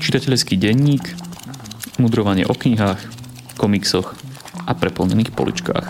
Čitateľský denník, mudrovanie o knihách, komiksoch a preplnených poličkách.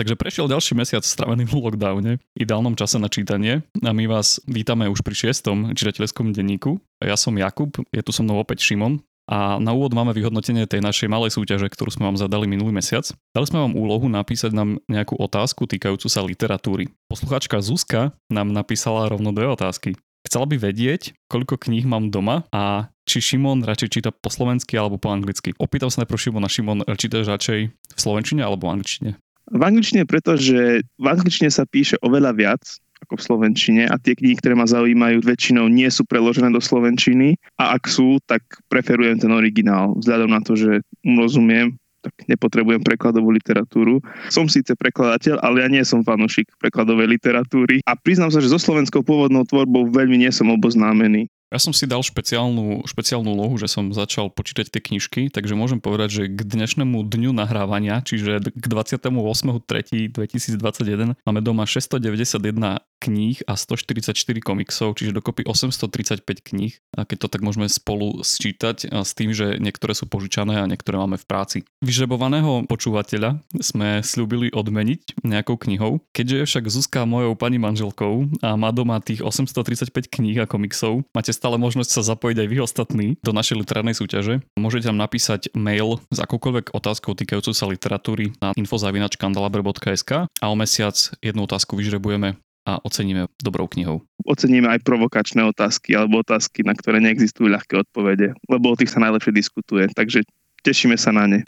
Takže prešiel ďalší mesiac stravený v lockdowne, ideálnom čase na čítanie a my vás vítame už pri šiestom čitateľskom denníku. Ja som Jakub, je tu so mnou opäť Šimon a na úvod máme vyhodnotenie tej našej malej súťaže, ktorú sme vám zadali minulý mesiac. Dali sme vám úlohu napísať nám nejakú otázku týkajúcu sa literatúry. Posluchačka Zuzka nám napísala rovno dve otázky. Chcela by vedieť, koľko kníh mám doma a či Šimon radšej číta po slovensky alebo po anglicky. Opýtal sa najprv Šimona, Šimon, čítaš radšej v slovenčine alebo v angličtine? V angličtine, pretože v angličtine sa píše oveľa viac ako v slovenčine a tie knihy, ktoré ma zaujímajú, väčšinou nie sú preložené do slovenčiny a ak sú, tak preferujem ten originál vzhľadom na to, že rozumiem tak nepotrebujem prekladovú literatúru. Som síce prekladateľ, ale ja nie som fanúšik prekladovej literatúry a priznám sa, že so slovenskou pôvodnou tvorbou veľmi nie som oboznámený. Ja som si dal špeciálnu, špeciálnu lohu, že som začal počítať tie knižky, takže môžem povedať, že k dnešnému dňu nahrávania, čiže k 28.3.2021 máme doma 691 kníh a 144 komiksov, čiže dokopy 835 kníh, a keď to tak môžeme spolu sčítať s tým, že niektoré sú požičané a niektoré máme v práci. Vyžrebovaného počúvateľa sme slúbili odmeniť nejakou knihou, keďže je však Zuzka mojou pani manželkou a má doma tých 835 kníh a komiksov, máte stále možnosť sa zapojiť aj vy ostatní do našej literárnej súťaže. Môžete nám napísať mail s akoukoľvek otázkou týkajúcou sa literatúry na infozavinačkandalaber.sk a o mesiac jednu otázku vyžrebujeme a oceníme dobrou knihou. Oceníme aj provokačné otázky alebo otázky, na ktoré neexistujú ľahké odpovede, lebo o tých sa najlepšie diskutuje, takže tešíme sa na ne.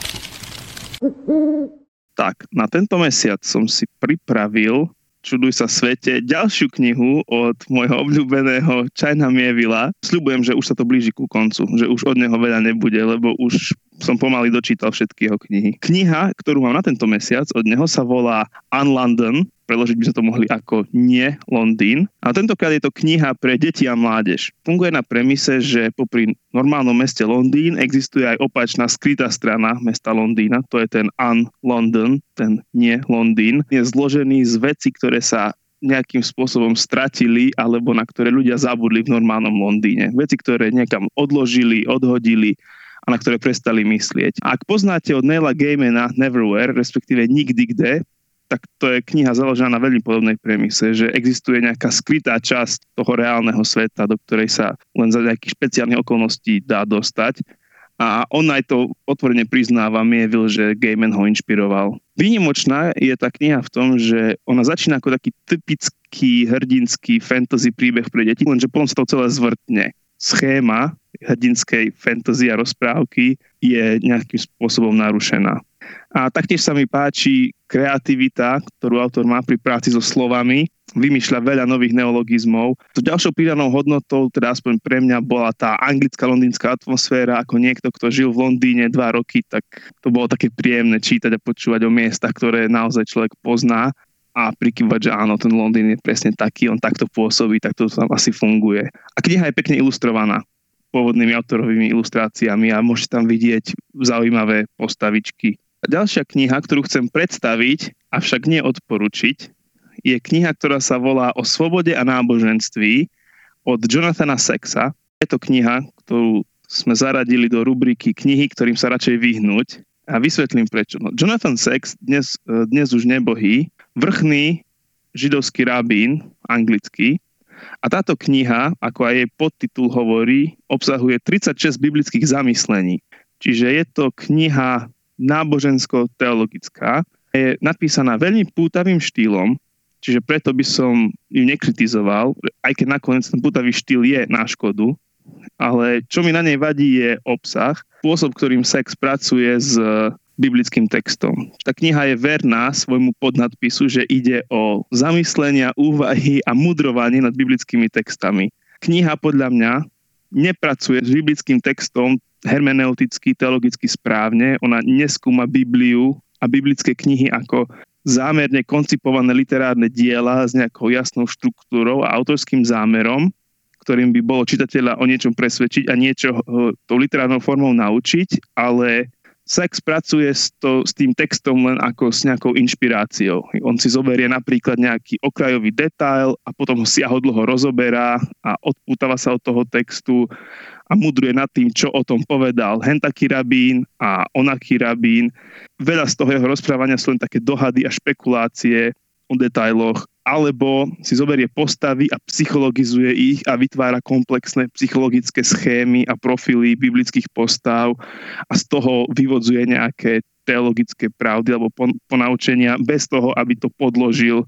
Tak, na tento mesiac som si pripravil Čuduj sa svete, ďalšiu knihu od môjho obľúbeného China Mievila. Sľubujem, že už sa to blíži ku koncu, že už od neho veľa nebude, lebo už som pomaly dočítal všetky jeho knihy. Kniha, ktorú mám na tento mesiac, od neho sa volá Unlondon, preložiť by sa to mohli ako Nie Londýn. A tentokrát je to kniha pre deti a mládež. Funguje na premise, že popri normálnom meste Londýn existuje aj opačná skrytá strana mesta Londýna, to je ten Un London, ten Nie Londýn. Je zložený z veci, ktoré sa nejakým spôsobom stratili alebo na ktoré ľudia zabudli v normálnom Londýne. Veci, ktoré niekam odložili, odhodili, a na ktoré prestali myslieť. Ak poznáte od Neila Gaimana Neverwhere, respektíve Nikdy kde, tak to je kniha založená na veľmi podobnej premise, že existuje nejaká skrytá časť toho reálneho sveta, do ktorej sa len za nejakých špeciálnych okolností dá dostať. A on aj to otvorene priznáva, Mievil, že Gaiman ho inšpiroval. Výnimočná je tá kniha v tom, že ona začína ako taký typický hrdinský fantasy príbeh pre deti, lenže potom sa to celé zvrtne. Schéma hrdinskej fantasy a rozprávky je nejakým spôsobom narušená. A taktiež sa mi páči kreativita, ktorú autor má pri práci so slovami. Vymýšľa veľa nových neologizmov. To ďalšou pridanou hodnotou, teda aspoň pre mňa, bola tá anglická londýnska atmosféra. Ako niekto, kto žil v Londýne dva roky, tak to bolo také príjemné čítať a počúvať o miestach, ktoré naozaj človek pozná a prikyvať, že áno, ten Londýn je presne taký, on takto pôsobí, takto to tam asi funguje. A kniha je pekne ilustrovaná pôvodnými autorovými ilustráciami a môžete tam vidieť zaujímavé postavičky Ďalšia kniha, ktorú chcem predstaviť, avšak nie odporučiť, je kniha, ktorá sa volá O svobode a náboženství od Jonathana Sexa. Je to kniha, ktorú sme zaradili do rubriky knihy, ktorým sa radšej vyhnúť. A vysvetlím prečo. No, Jonathan Sex, dnes, dnes už nebohý, vrchný židovský rabín, anglický, a táto kniha, ako aj jej podtitul hovorí, obsahuje 36 biblických zamyslení. Čiže je to kniha nábožensko-teologická. Je napísaná veľmi pútavým štýlom, čiže preto by som ju nekritizoval, aj keď nakoniec ten pútavý štýl je na škodu, ale čo mi na nej vadí je obsah, spôsob, ktorým sex pracuje s biblickým textom. Tá kniha je verná svojmu podnadpisu, že ide o zamyslenia, úvahy a mudrovanie nad biblickými textami. Kniha podľa mňa nepracuje s biblickým textom hermeneuticky, teologicky správne. Ona neskúma Bibliu a biblické knihy ako zámerne koncipované literárne diela s nejakou jasnou štruktúrou a autorským zámerom, ktorým by bolo čitateľa o niečom presvedčiť a niečo tou literárnou formou naučiť, ale Sex pracuje s, to, s tým textom len ako s nejakou inšpiráciou. On si zoberie napríklad nejaký okrajový detail a potom ho siahodlho rozoberá a odpútava sa od toho textu a mudruje nad tým, čo o tom povedal hentaký rabín a onaký rabín. Veľa z toho jeho rozprávania sú len také dohady a špekulácie o detailoch alebo si zoberie postavy a psychologizuje ich a vytvára komplexné psychologické schémy a profily biblických postav a z toho vyvodzuje nejaké teologické pravdy alebo ponaučenia bez toho, aby to podložil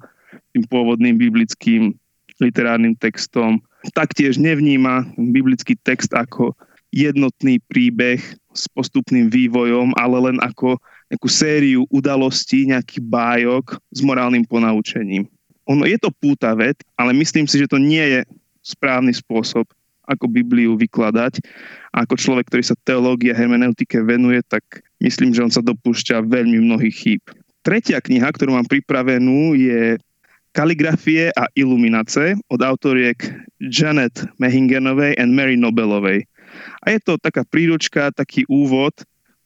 tým pôvodným biblickým literárnym textom. Taktiež nevníma biblický text ako jednotný príbeh s postupným vývojom, ale len ako nejakú sériu udalostí, nejaký bájok s morálnym ponaučením ono je to pútavet, ale myslím si, že to nie je správny spôsob, ako Bibliu vykladať. A ako človek, ktorý sa teológia a hermeneutike venuje, tak myslím, že on sa dopúšťa veľmi mnohých chýb. Tretia kniha, ktorú mám pripravenú, je Kaligrafie a iluminace od autoriek Janet Mehingenovej and Mary Nobelovej. A je to taká príručka, taký úvod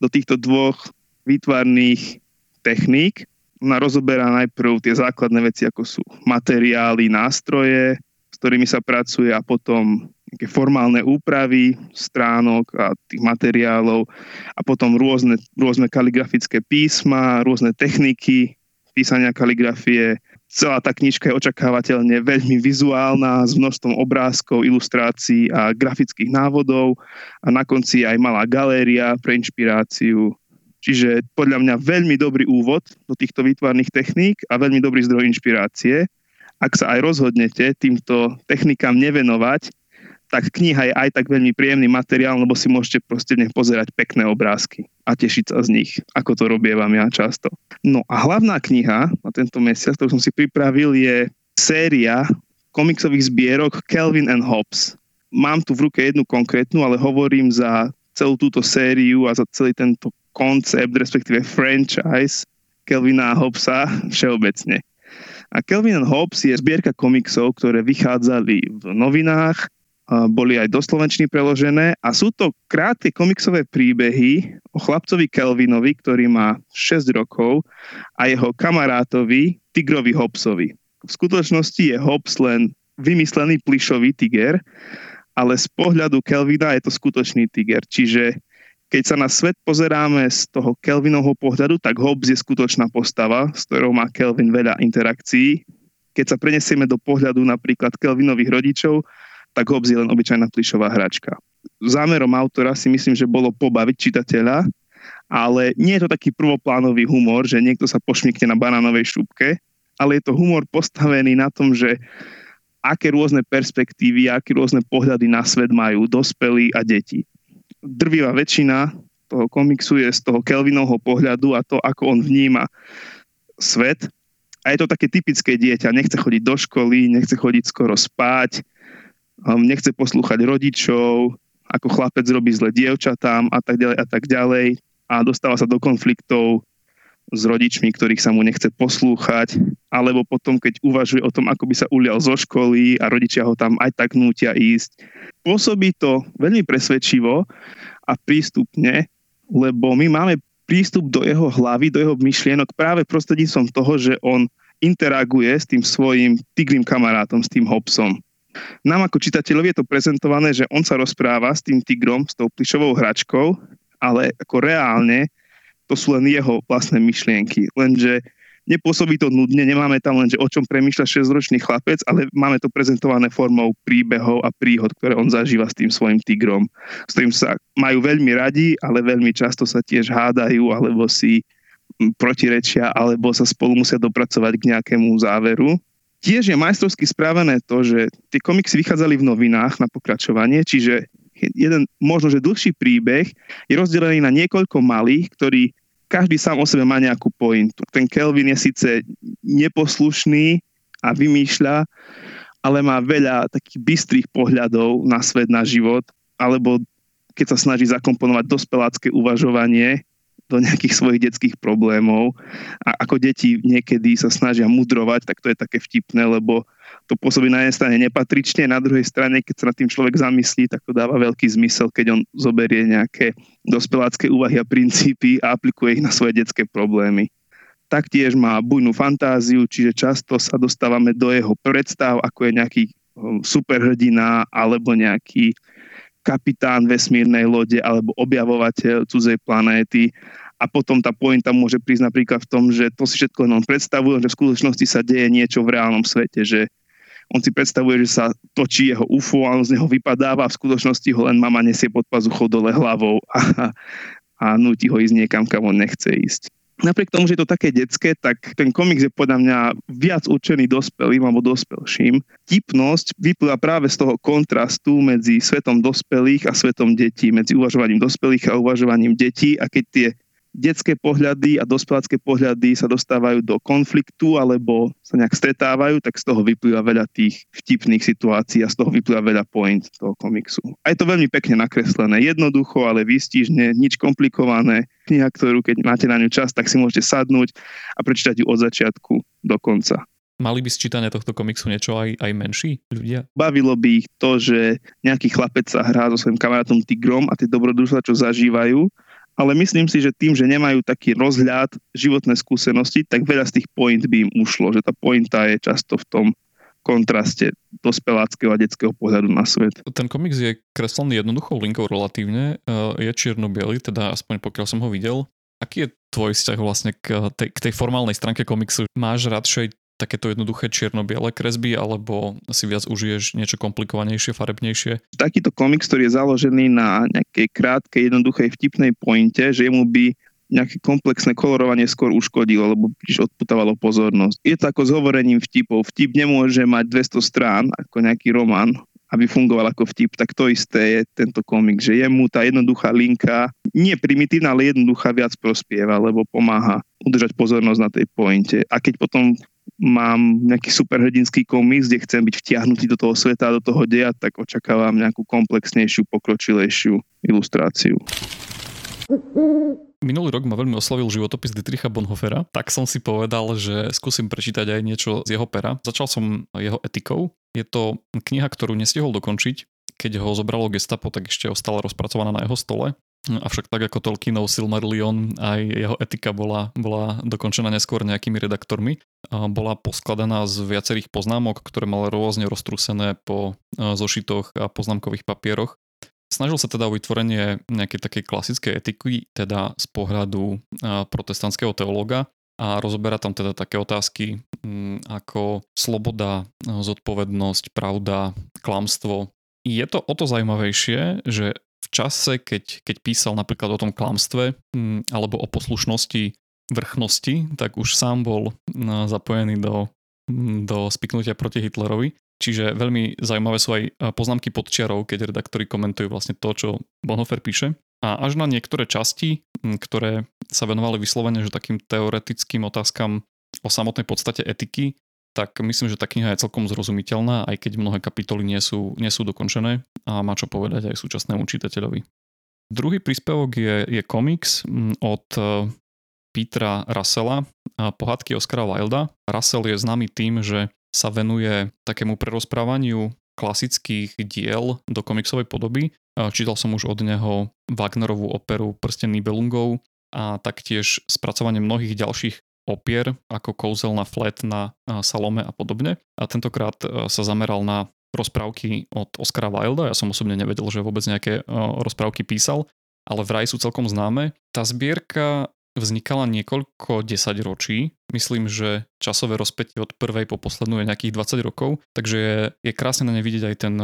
do týchto dvoch výtvarných techník, ona rozoberá najprv tie základné veci, ako sú materiály, nástroje, s ktorými sa pracuje a potom nejaké formálne úpravy stránok a tých materiálov a potom rôzne, rôzne kaligrafické písma, rôzne techniky písania kaligrafie. Celá tá knižka je očakávateľne veľmi vizuálna s množstvom obrázkov, ilustrácií a grafických návodov a na konci aj malá galéria pre inšpiráciu Čiže podľa mňa veľmi dobrý úvod do týchto výtvarných techník a veľmi dobrý zdroj inšpirácie. Ak sa aj rozhodnete týmto technikám nevenovať, tak kniha je aj tak veľmi príjemný materiál, lebo si môžete proste v pozerať pekné obrázky a tešiť sa z nich, ako to robievam ja často. No a hlavná kniha na tento mesiac, ktorú som si pripravil, je séria komiksových zbierok Kelvin and Hobbes. Mám tu v ruke jednu konkrétnu, ale hovorím za celú túto sériu a za celý tento koncept, respektíve franchise Kelvina Hobbesa všeobecne. A Kelvin Hobbes je zbierka komiksov, ktoré vychádzali v novinách, boli aj do slovenčiny preložené a sú to krátke komiksové príbehy o chlapcovi Kelvinovi, ktorý má 6 rokov a jeho kamarátovi Tigrovi Hobsovi. V skutočnosti je Hobbs len vymyslený plišový tiger, ale z pohľadu Kelvina je to skutočný tiger, čiže keď sa na svet pozeráme z toho Kelvinovho pohľadu, tak Hobbes je skutočná postava, s ktorou má Kelvin veľa interakcií. Keď sa prenesieme do pohľadu napríklad Kelvinových rodičov, tak Hobbes je len obyčajná plišová hračka. Zámerom autora si myslím, že bolo pobaviť čitateľa, ale nie je to taký prvoplánový humor, že niekto sa pošmikne na banánovej šupke, ale je to humor postavený na tom, že aké rôzne perspektívy, aké rôzne pohľady na svet majú dospelí a deti drvivá väčšina toho komiksu je z toho Kelvinovho pohľadu a to, ako on vníma svet. A je to také typické dieťa. Nechce chodiť do školy, nechce chodiť skoro spať, um, nechce poslúchať rodičov, ako chlapec robí zle dievčatám a tak ďalej a tak ďalej. A dostáva sa do konfliktov s rodičmi, ktorých sa mu nechce poslúchať, alebo potom, keď uvažuje o tom, ako by sa ulial zo školy a rodičia ho tam aj tak nútia ísť. Pôsobí to veľmi presvedčivo a prístupne, lebo my máme prístup do jeho hlavy, do jeho myšlienok práve prostredníctvom toho, že on interaguje s tým svojim tigrým kamarátom, s tým Hobsom. Nám ako čitateľovi je to prezentované, že on sa rozpráva s tým tigrom, s tou plišovou hračkou, ale ako reálne to sú len jeho vlastné myšlienky. Lenže nepôsobí to nudne, nemáme tam len, že o čom premýšľa 6-ročný chlapec, ale máme to prezentované formou príbehov a príhod, ktoré on zažíva s tým svojim tigrom, s ktorým sa majú veľmi radi, ale veľmi často sa tiež hádajú alebo si protirečia, alebo sa spolu musia dopracovať k nejakému záveru. Tiež je majstrovsky spravené to, že tie komiksy vychádzali v novinách na pokračovanie, čiže jeden možno, že dlhší príbeh je rozdelený na niekoľko malých, ktorí každý sám o sebe má nejakú pointu. Ten Kelvin je síce neposlušný a vymýšľa, ale má veľa takých bystrých pohľadov na svet, na život, alebo keď sa snaží zakomponovať dospelácké uvažovanie do nejakých svojich detských problémov a ako deti niekedy sa snažia mudrovať, tak to je také vtipné, lebo to pôsobí na jednej strane nepatrične, na druhej strane, keď sa nad tým človek zamyslí, tak to dáva veľký zmysel, keď on zoberie nejaké dospelácké úvahy a princípy a aplikuje ich na svoje detské problémy. Taktiež má bujnú fantáziu, čiže často sa dostávame do jeho predstav, ako je nejaký um, superhrdina alebo nejaký kapitán vesmírnej lode alebo objavovateľ cudzej planéty a potom tá pointa môže prísť napríklad v tom, že to si všetko len on predstavuje, že v skutočnosti sa deje niečo v reálnom svete, že on si predstavuje, že sa točí jeho UFO a on z neho vypadáva. A v skutočnosti ho len mama nesie pod pazuchou dole hlavou a, a nutí ho ísť niekam, kam on nechce ísť. Napriek tomu, že je to také detské, tak ten komiks je podľa mňa viac určený dospelým alebo dospelším. Tipnosť vyplýva práve z toho kontrastu medzi svetom dospelých a svetom detí, medzi uvažovaním dospelých a uvažovaním detí. A keď tie detské pohľady a dospelácké pohľady sa dostávajú do konfliktu alebo sa nejak stretávajú, tak z toho vyplýva veľa tých vtipných situácií a z toho vyplýva veľa point toho komiksu. A je to veľmi pekne nakreslené, jednoducho, ale výstižne, nič komplikované. Kniha, ktorú keď máte na ňu čas, tak si môžete sadnúť a prečítať ju od začiatku do konca. Mali by z čítania tohto komiksu niečo aj, aj menší ľudia? Bavilo by ich to, že nejaký chlapec sa hrá so svojím kamarátom Tigrom a tie dobrodružstva, čo zažívajú, ale myslím si, že tým, že nemajú taký rozhľad, životné skúsenosti, tak veľa z tých point by im ušlo, že tá pointa je často v tom kontraste dospeláckého a detského pohľadu na svet. Ten komiks je kreslený jednoduchou linkou relatívne, e, je čierno teda aspoň pokiaľ som ho videl. Aký je tvoj vzťah vlastne k tej, k tej formálnej stránke komiksu? Máš radšej takéto jednoduché čierno-biele kresby, alebo si viac užiješ niečo komplikovanejšie, farebnejšie? Takýto komiks, ktorý je založený na nejakej krátkej, jednoduchej, vtipnej pointe, že mu by nejaké komplexné kolorovanie skôr uškodilo, lebo príliš odputávalo pozornosť. Je to ako s hovorením vtipov. Vtip nemôže mať 200 strán, ako nejaký román, aby fungoval ako vtip, tak to isté je tento komik, že jemu tá jednoduchá linka, nie primitívna, ale jednoduchá viac prospieva, lebo pomáha udržať pozornosť na tej pointe. A keď potom mám nejaký superhrdinský komiks, kde chcem byť vtiahnutý do toho sveta, do toho deja, tak očakávam nejakú komplexnejšiu, pokročilejšiu ilustráciu. Minulý rok ma veľmi oslovil životopis Dietricha Bonhofera, tak som si povedal, že skúsim prečítať aj niečo z jeho pera. Začal som jeho etikou. Je to kniha, ktorú nestihol dokončiť. Keď ho zobralo gestapo, tak ešte ostala rozpracovaná na jeho stole. Avšak tak ako Tolkienov Silmarillion, aj jeho etika bola, bola dokončená neskôr nejakými redaktormi. Bola poskladaná z viacerých poznámok, ktoré mali rôzne roztrúsené po zošitoch a poznámkových papieroch. Snažil sa teda o vytvorenie nejakej takej klasickej etiky, teda z pohľadu protestantského teológa a rozoberá tam teda také otázky ako sloboda, zodpovednosť, pravda, klamstvo. Je to o to zaujímavejšie, že v čase, keď, keď písal napríklad o tom klamstve alebo o poslušnosti vrchnosti, tak už sám bol zapojený do, do spiknutia proti Hitlerovi. Čiže veľmi zaujímavé sú aj poznámky podčiarov, keď redaktori komentujú vlastne to, čo Bonhoeffer píše. A až na niektoré časti, ktoré sa venovali vyslovene, že takým teoretickým otázkam o samotnej podstate etiky, tak myslím, že tá kniha je celkom zrozumiteľná, aj keď mnohé kapitoly nie sú, nie sú dokončené a má čo povedať aj súčasnému čitateľovi. Druhý príspevok je, je komiks od e, Petra Russella, pohádky Oscara Wilda. Russell je známy tým, že sa venuje takému prerozprávaniu klasických diel do komiksovej podoby. Čítal som už od neho Wagnerovú operu Prsten Nibelungov a taktiež spracovanie mnohých ďalších opier ako kouzelná flet na Salome a podobne. A tentokrát sa zameral na rozprávky od Oscara Wilda. Ja som osobne nevedel, že vôbec nejaké rozprávky písal, ale vraj sú celkom známe. Tá zbierka vznikala niekoľko desaťročí. Myslím, že časové rozpätie od prvej po poslednú je nejakých 20 rokov, takže je, je krásne na ne vidieť aj ten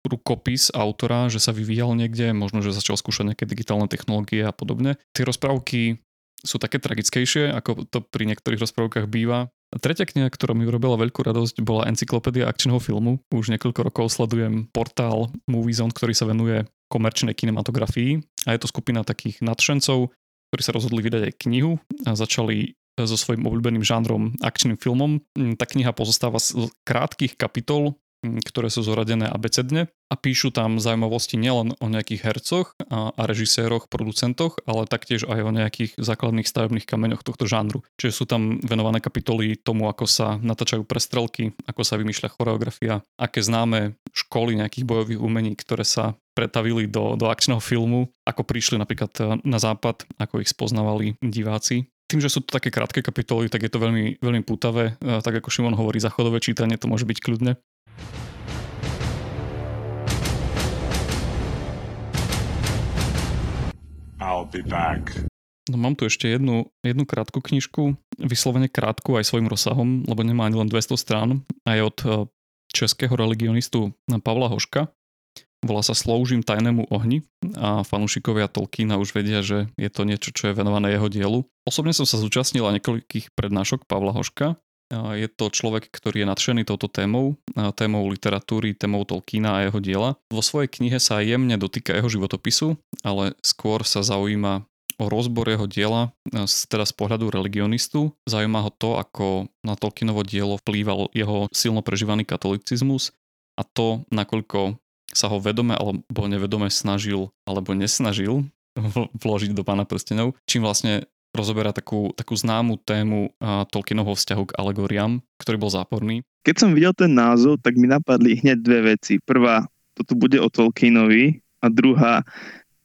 rukopis autora, že sa vyvíjal niekde, možno, že začal skúšať nejaké digitálne technológie a podobne. Tie rozprávky sú také tragickejšie, ako to pri niektorých rozprávkach býva. A tretia kniha, ktorá mi urobila veľkú radosť, bola encyklopédia akčného filmu. Už niekoľko rokov sledujem portál Moviezone, ktorý sa venuje komerčnej kinematografii a je to skupina takých nadšencov, ktorí sa rozhodli vydať aj knihu a začali so svojím obľúbeným žánrom akčným filmom. Tá kniha pozostáva z krátkých kapitol ktoré sú zoradené abecedne a píšu tam zaujímavosti nielen o nejakých hercoch a, a režiséroch, producentoch, ale taktiež aj o nejakých základných stavebných kameňoch tohto žánru. Čiže sú tam venované kapitoly tomu, ako sa natáčajú prestrelky, ako sa vymýšľa choreografia, aké známe školy nejakých bojových umení, ktoré sa pretavili do, do akčného filmu, ako prišli napríklad e, na západ, ako ich spoznávali diváci tým, že sú to také krátke kapitoly, tak je to veľmi, veľmi pútavé. Tak ako Šimon hovorí, záchodové čítanie to môže byť kľudne. I'll be back. No mám tu ešte jednu, jednu krátku knižku, vyslovene krátku aj svojim rozsahom, lebo nemá ani len 200 strán a je od e, českého religionistu Pavla Hoška. Volá sa Sloužím tajnému ohni a fanúšikovia Tolkiena už vedia, že je to niečo, čo je venované jeho dielu. Osobne som sa zúčastnil na niekoľkých prednášok Pavla Hoška. Je to človek, ktorý je nadšený touto témou, témou literatúry, témou Tolkiena a jeho diela. Vo svojej knihe sa jemne dotýka jeho životopisu, ale skôr sa zaujíma o rozbor jeho diela, teda z pohľadu religionistu. Zaujíma ho to, ako na Tolkienovo dielo vplýval jeho silno prežívaný katolicizmus a to, nakoľko sa ho vedome alebo nevedome snažil alebo nesnažil vložiť do pána prstenov, čím vlastne rozoberá takú, takú známu tému uh, Tolkienovho vzťahu k alegóriám, ktorý bol záporný. Keď som videl ten názov, tak mi napadli hneď dve veci. Prvá, toto bude o Tolkienovi a druhá,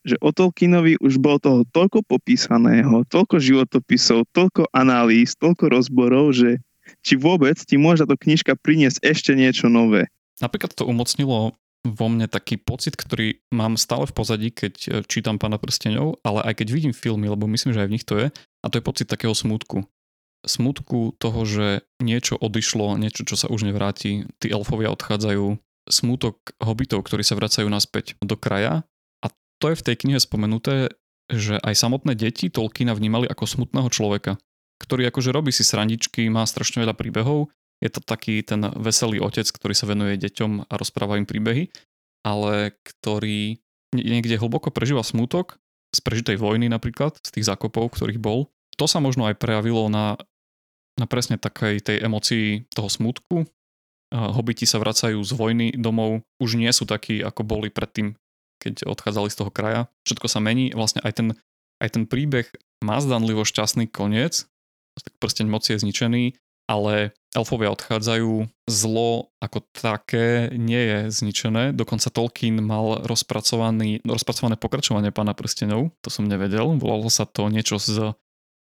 že o Tolkienovi už bolo toho toľko popísaného, toľko životopisov, toľko analýz, toľko rozborov, že či vôbec ti môže táto knižka priniesť ešte niečo nové. Napríklad to umocnilo vo mne taký pocit, ktorý mám stále v pozadí, keď e, čítam Pána prsteňov, ale aj keď vidím filmy, lebo myslím, že aj v nich to je, a to je pocit takého smutku. Smutku toho, že niečo odišlo, niečo, čo sa už nevráti, tí elfovia odchádzajú, smutok hobitov, ktorí sa vracajú naspäť do kraja. A to je v tej knihe spomenuté, že aj samotné deti Tolkiena vnímali ako smutného človeka, ktorý akože robí si srandičky, má strašne veľa príbehov, je to taký ten veselý otec, ktorý sa venuje deťom a rozpráva im príbehy, ale ktorý niekde hlboko prežíva smútok z prežitej vojny napríklad, z tých zákopov, ktorých bol. To sa možno aj prejavilo na, na presne takej tej emocii toho smútku. Hobiti sa vracajú z vojny domov, už nie sú takí, ako boli predtým, keď odchádzali z toho kraja. Všetko sa mení, vlastne aj ten, aj ten príbeh má zdanlivo šťastný koniec, tak prsteň moci je zničený, ale elfovia odchádzajú, zlo ako také nie je zničené, dokonca Tolkien mal rozpracovaný, rozpracované pokračovanie Pána prstenov, to som nevedel, volalo sa to niečo z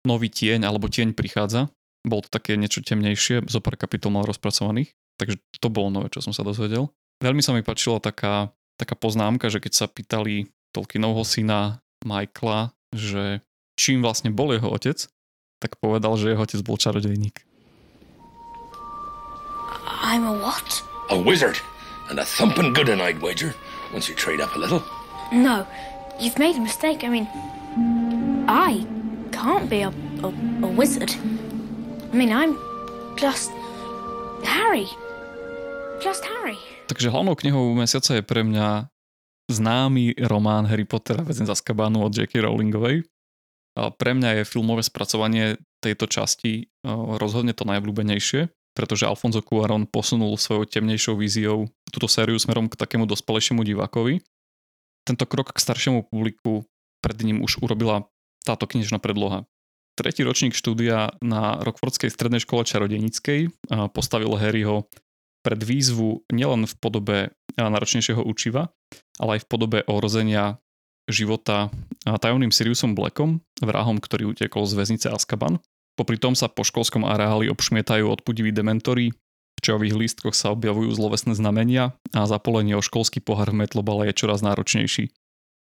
Nový tieň alebo Tieň prichádza, bolo to také niečo temnejšie, zo pár kapitol mal rozpracovaných, takže to bolo nové, čo som sa dozvedel. Veľmi sa mi páčila taká, taká poznámka, že keď sa pýtali Tolkienovho syna Michaela, že čím vlastne bol jeho otec, tak povedal, že jeho otec bol čarodejník. I'm a what? A wizard. And a thumping good one, I'd wager, once you trade up a little. No, you've made a mistake. I mean, I can't be a, a, a wizard. I mean, I'm just Harry. Just Harry. Takže hlavnou knihou mesiaca je pre mňa známy román Harry Potter a väzen z Azkabanu od J.K. Rowlingovej. A pre mňa je filmové spracovanie tejto časti rozhodne to najobľúbenejšie pretože Alfonso Cuaron posunul svojou temnejšou víziou túto sériu smerom k takému dospelejšiemu divákovi. Tento krok k staršiemu publiku pred ním už urobila táto knižná predloha. Tretí ročník štúdia na Rockfordskej strednej škole čarodenickej postavil Harryho pred výzvu nielen v podobe náročnejšieho učiva, ale aj v podobe ohrozenia života tajomným Siriusom Blackom, vrahom, ktorý utekol z väznice Azkaban. Popri tom sa po školskom areáli obšmietajú odpudiví dementory, v čajových lístkoch sa objavujú zlovesné znamenia a zapolenie o školský pohár v metlobale je čoraz náročnejší.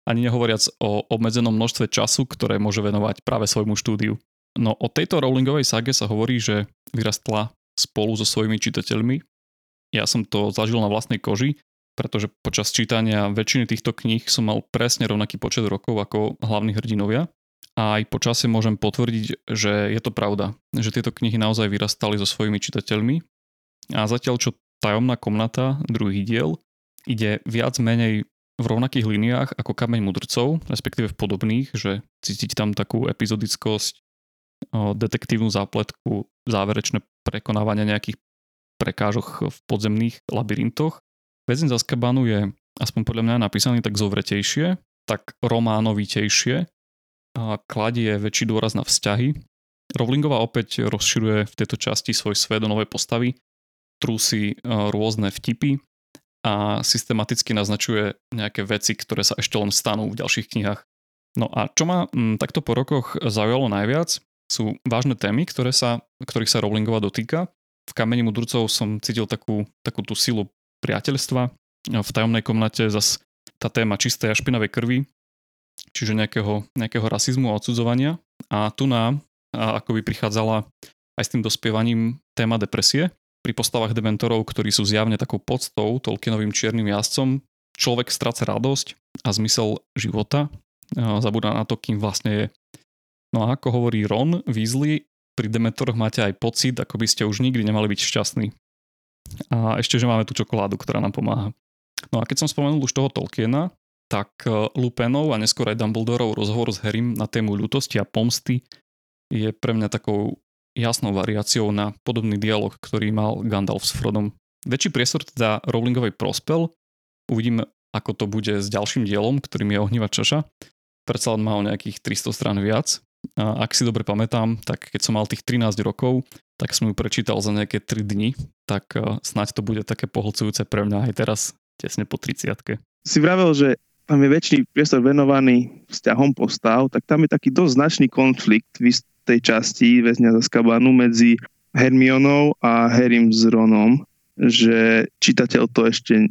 Ani nehovoriac o obmedzenom množstve času, ktoré môže venovať práve svojmu štúdiu. No o tejto Rowlingovej sage sa hovorí, že vyrastla spolu so svojimi čitateľmi. Ja som to zažil na vlastnej koži, pretože počas čítania väčšiny týchto kníh som mal presne rovnaký počet rokov ako hlavní hrdinovia a aj po čase môžem potvrdiť, že je to pravda, že tieto knihy naozaj vyrastali so svojimi čitateľmi a zatiaľ čo Tajomná komnata, druhý diel, ide viac menej v rovnakých líniách ako Kameň mudrcov, respektíve v podobných, že cítiť tam takú epizodickosť, detektívnu zápletku, záverečné prekonávanie nejakých prekážoch v podzemných labyrintoch. Väzeň z Azkabanu je, aspoň podľa mňa napísaný tak zovretejšie, tak románovitejšie kladie väčší dôraz na vzťahy. Rowlingová opäť rozširuje v tejto časti svoj svet do novej postavy, trúsi rôzne vtipy a systematicky naznačuje nejaké veci, ktoré sa ešte len stanú v ďalších knihách. No a čo ma m, takto po rokoch zaujalo najviac, sú vážne témy, ktoré sa, ktorých sa Rowlingova dotýka. V Kameni mudrcov som cítil takú, takú tú silu priateľstva. V tajomnej komnate zas tá téma čistej a špinavej krvi, čiže nejakého, nejakého rasizmu a odsudzovania. A tu nám ako by prichádzala aj s tým dospievaním téma depresie. Pri postavách dementorov, ktorí sú zjavne takou podstou Tolkienovým čiernym jazdcom, človek stráca radosť a zmysel života. Zabúda na to, kým vlastne je. No a ako hovorí Ron Weasley, pri Dementoroch máte aj pocit, ako by ste už nikdy nemali byť šťastní. A ešte, že máme tú čokoládu, ktorá nám pomáha. No a keď som spomenul už toho Tolkiena, tak e, Lupinov a neskôr aj Dumbledorov rozhovor s Harrym na tému ľutosti a pomsty je pre mňa takou jasnou variáciou na podobný dialog, ktorý mal Gandalf s Frodom. Väčší priestor teda Rowlingovej prospel. Uvidíme, ako to bude s ďalším dielom, ktorým je Ohniva čaša. Predsa len má o nejakých 300 strán viac, a ak si dobre pamätám, tak keď som mal tých 13 rokov, tak som ju prečítal za nejaké 3 dni, tak e, snáď to bude také pohlcujúce pre mňa aj teraz, tesne po 30 Si vravel, že tam je väčší priestor venovaný vzťahom postav, tak tam je taký dosť značný konflikt v tej časti väzňa za Skabanu medzi Hermionou a Harrym s Ronom, že čitateľ to ešte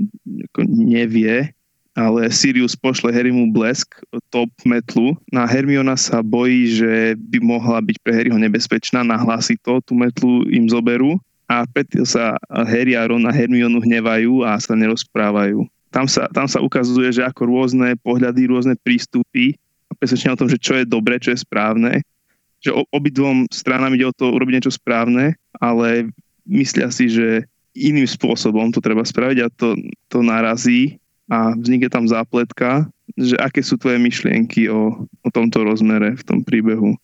nevie, ale Sirius pošle Harrymu blesk, top metlu. Na Hermiona sa bojí, že by mohla byť pre Harryho nebezpečná, nahlási to, tú metlu im zoberú a preto sa Harry a Ron a Hermionu hnevajú a sa nerozprávajú. Tam sa, tam sa ukazuje, že ako rôzne pohľady, rôzne prístupy a presvedčenie o tom, že čo je dobré, čo je správne, že obidvom stranám ide o to urobiť niečo správne, ale myslia si, že iným spôsobom to treba spraviť a to, to narazí a vznikne tam zápletka, že aké sú tvoje myšlienky o, o tomto rozmere v tom príbehu.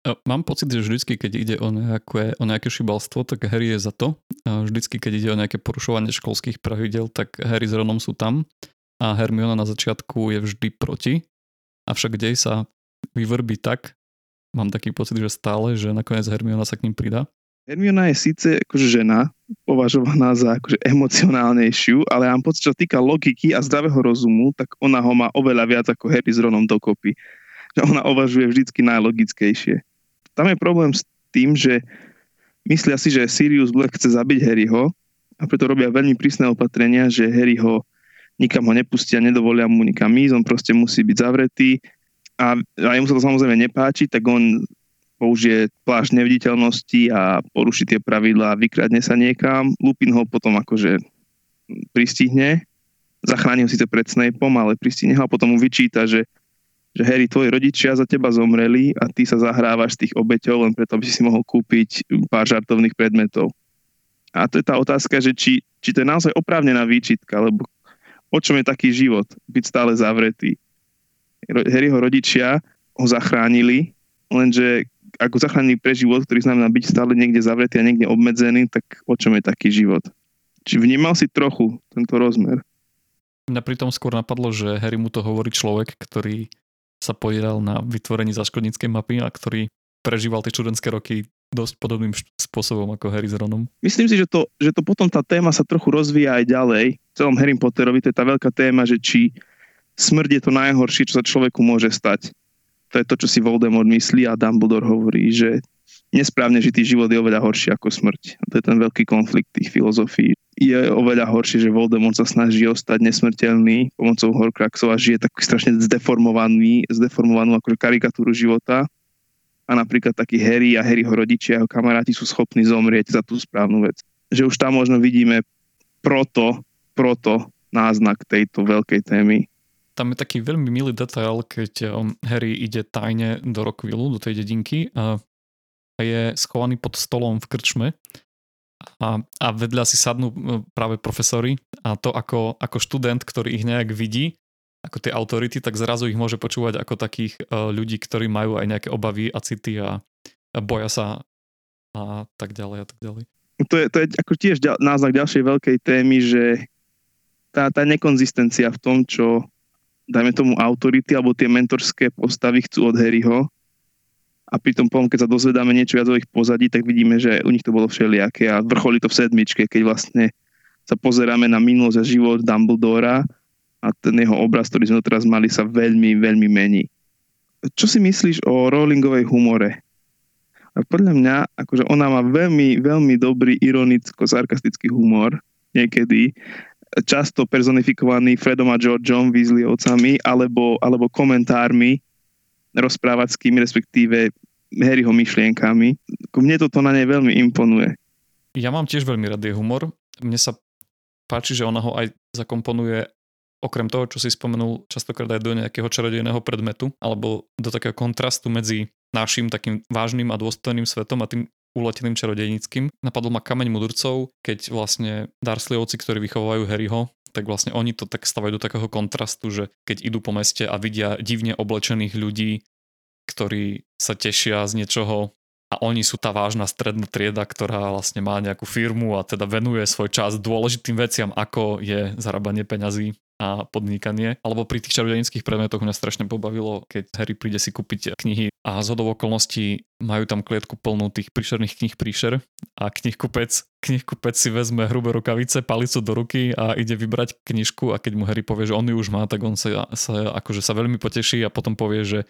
Mám pocit, že vždycky, keď ide o nejaké, o nejaké šibalstvo, tak Harry je za to. A vždycky, keď ide o nejaké porušovanie školských pravidel, tak Harry s Ronom sú tam a Hermiona na začiatku je vždy proti. Avšak dej sa vyvrbí tak, mám taký pocit, že stále, že nakoniec Hermiona sa k ním pridá. Hermiona je síce akože žena, považovaná za akože emocionálnejšiu, ale mám pocit, čo týka logiky a zdravého rozumu, tak ona ho má oveľa viac ako Harry s Ronom dokopy. Že ona uvažuje vždycky najlogickejšie. Tam je problém s tým, že myslia si, že Sirius Black chce zabiť Harryho a preto robia veľmi prísne opatrenia, že Harry ho nikam ho nepustia, nedovolia mu nikam ísť, on proste musí byť zavretý a, a jemu sa to samozrejme nepáči, tak on použije plášť neviditeľnosti a poruší tie pravidlá, vykradne sa niekam, Lupin ho potom akože pristihne, zachráni ho síce pred Snapeom, ale pristihne ho a potom mu vyčíta, že, že Harry, tvoji rodičia za teba zomreli a ty sa zahrávaš z tých obeťov len preto, aby si mohol kúpiť pár žartovných predmetov. A to je tá otázka, že či, či to je naozaj oprávnená výčitka, lebo o čom je taký život, byť stále zavretý. Harryho rodičia ho zachránili, lenže ako zachránili pre život, ktorý znamená byť stále niekde zavretý a niekde obmedzený, tak o čom je taký život? Či vnímal si trochu tento rozmer? Mňa pritom skôr napadlo, že Harry mu to hovorí človek, ktorý sa podielal na vytvorení zaškodníckej mapy a ktorý prežíval tie čudenské roky dosť podobným spôsobom ako Harry s Ronom. Myslím si, že to, že to potom tá téma sa trochu rozvíja aj ďalej. V celom Harry Potterovi to je tá veľká téma, že či smrť je to najhoršie, čo sa človeku môže stať to je to, čo si Voldemort myslí a Dumbledore hovorí, že nesprávne žitý život je oveľa horší ako smrť. To je ten veľký konflikt tých filozofií. Je oveľa horšie, že Voldemort sa snaží ostať nesmrteľný pomocou Horcruxov a žije tak strašne zdeformovaný, zdeformovanú akože karikatúru života. A napríklad taký Harry a Harryho rodičia a jeho kamaráti sú schopní zomrieť za tú správnu vec. Že už tam možno vidíme proto, proto náznak tejto veľkej témy tam je taký veľmi milý detail, keď um, Harry ide tajne do Rockvillu, do tej dedinky a je schovaný pod stolom v krčme a, a vedľa si sadnú práve profesori a to ako, ako študent, ktorý ich nejak vidí, ako tie autority, tak zrazu ich môže počúvať ako takých uh, ľudí, ktorí majú aj nejaké obavy a city a, a boja sa a tak ďalej a tak ďalej. to je, to je ako tiež ďal, náznak ďalšej veľkej témy, že tá, tá nekonzistencia v tom, čo dajme tomu autority alebo tie mentorské postavy chcú od Harryho a pritom potom, keď sa dozvedáme niečo viac o ich pozadí, tak vidíme, že u nich to bolo všelijaké a vrcholí to v sedmičke, keď vlastne sa pozeráme na minulosť a život Dumbledora a ten jeho obraz, ktorý sme doteraz mali, sa veľmi, veľmi mení. Čo si myslíš o Rowlingovej humore? A podľa mňa, akože ona má veľmi, veľmi dobrý ironicko-sarkastický humor niekedy, často personifikovaný Fredom a Georgeom, Weasleyovcami, alebo, alebo komentármi rozprávackými, respektíve Harryho myšlienkami. Mne toto na nej veľmi imponuje. Ja mám tiež veľmi rád jej humor. Mne sa páči, že ona ho aj zakomponuje okrem toho, čo si spomenul, častokrát aj do nejakého čarodejného predmetu, alebo do takého kontrastu medzi našim takým vážnym a dôstojným svetom a tým uleteným čarodejníckým. Napadol ma kameň mudrcov, keď vlastne Dursleyovci, ktorí vychovajú Harryho, tak vlastne oni to tak stavajú do takého kontrastu, že keď idú po meste a vidia divne oblečených ľudí, ktorí sa tešia z niečoho a oni sú tá vážna stredná trieda, ktorá vlastne má nejakú firmu a teda venuje svoj čas dôležitým veciam, ako je zarábanie peňazí a podnikanie. Alebo pri tých čarodejnických predmetoch mňa strašne pobavilo, keď Harry príde si kúpiť knihy a z hodov okolností majú tam klietku plnú tých príšerných knih príšer a knihkupec, knihkupec si vezme hrubé rukavice, palicu do ruky a ide vybrať knižku a keď mu Harry povie, že on ju už má, tak on sa, sa, akože sa veľmi poteší a potom povie, že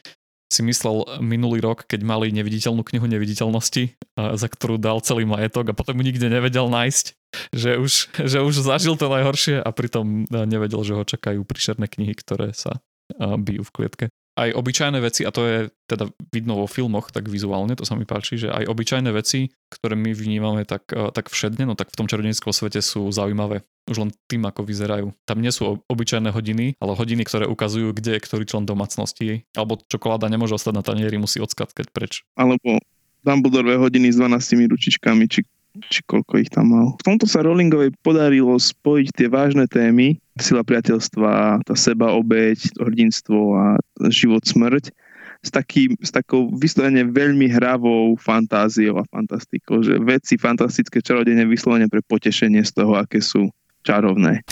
si myslel minulý rok, keď mali neviditeľnú knihu neviditeľnosti, za ktorú dal celý majetok a potom ju nikde nevedel nájsť, že už, že už zažil to najhoršie a pritom nevedel, že ho čakajú príšerné knihy, ktoré sa bijú v klietke aj obyčajné veci, a to je teda vidno vo filmoch tak vizuálne, to sa mi páči, že aj obyčajné veci, ktoré my vnímame tak, eh, tak všedne, no tak v tom čarodejníckom svete sú zaujímavé. Už len tým, ako vyzerajú. Tam nie sú obyčajné hodiny, ale hodiny, ktoré ukazujú, kde je ktorý člen domácnosti. Alebo čokoláda nemôže ostať na tanieri, musí odskatkať preč. Alebo Dumbledore hodiny s 12 ručičkami, či či koľko ich tam mal. V tomto sa Rowlingovej podarilo spojiť tie vážne témy, sila priateľstva, tá seba obeď, hrdinstvo a život, smrť, s, takým, s takou vyslovene veľmi hravou fantáziou a fantastikou, že veci fantastické čarodejne vyslovene pre potešenie z toho, aké sú čarovné.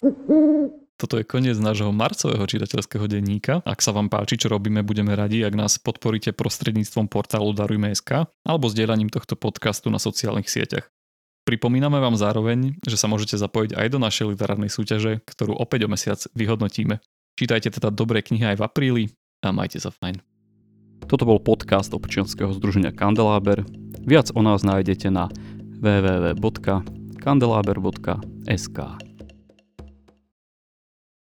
Toto je koniec nášho marcového čitateľského denníka. Ak sa vám páči, čo robíme, budeme radi, ak nás podporíte prostredníctvom portálu Darujme.sk alebo zdieľaním tohto podcastu na sociálnych sieťach. Pripomíname vám zároveň, že sa môžete zapojiť aj do našej literárnej súťaže, ktorú opäť o mesiac vyhodnotíme. Čítajte teda dobré knihy aj v apríli a majte sa fajn. Toto bol podcast občianskeho združenia Kandeláber. Viac o nás nájdete na www.kandelaber.sk.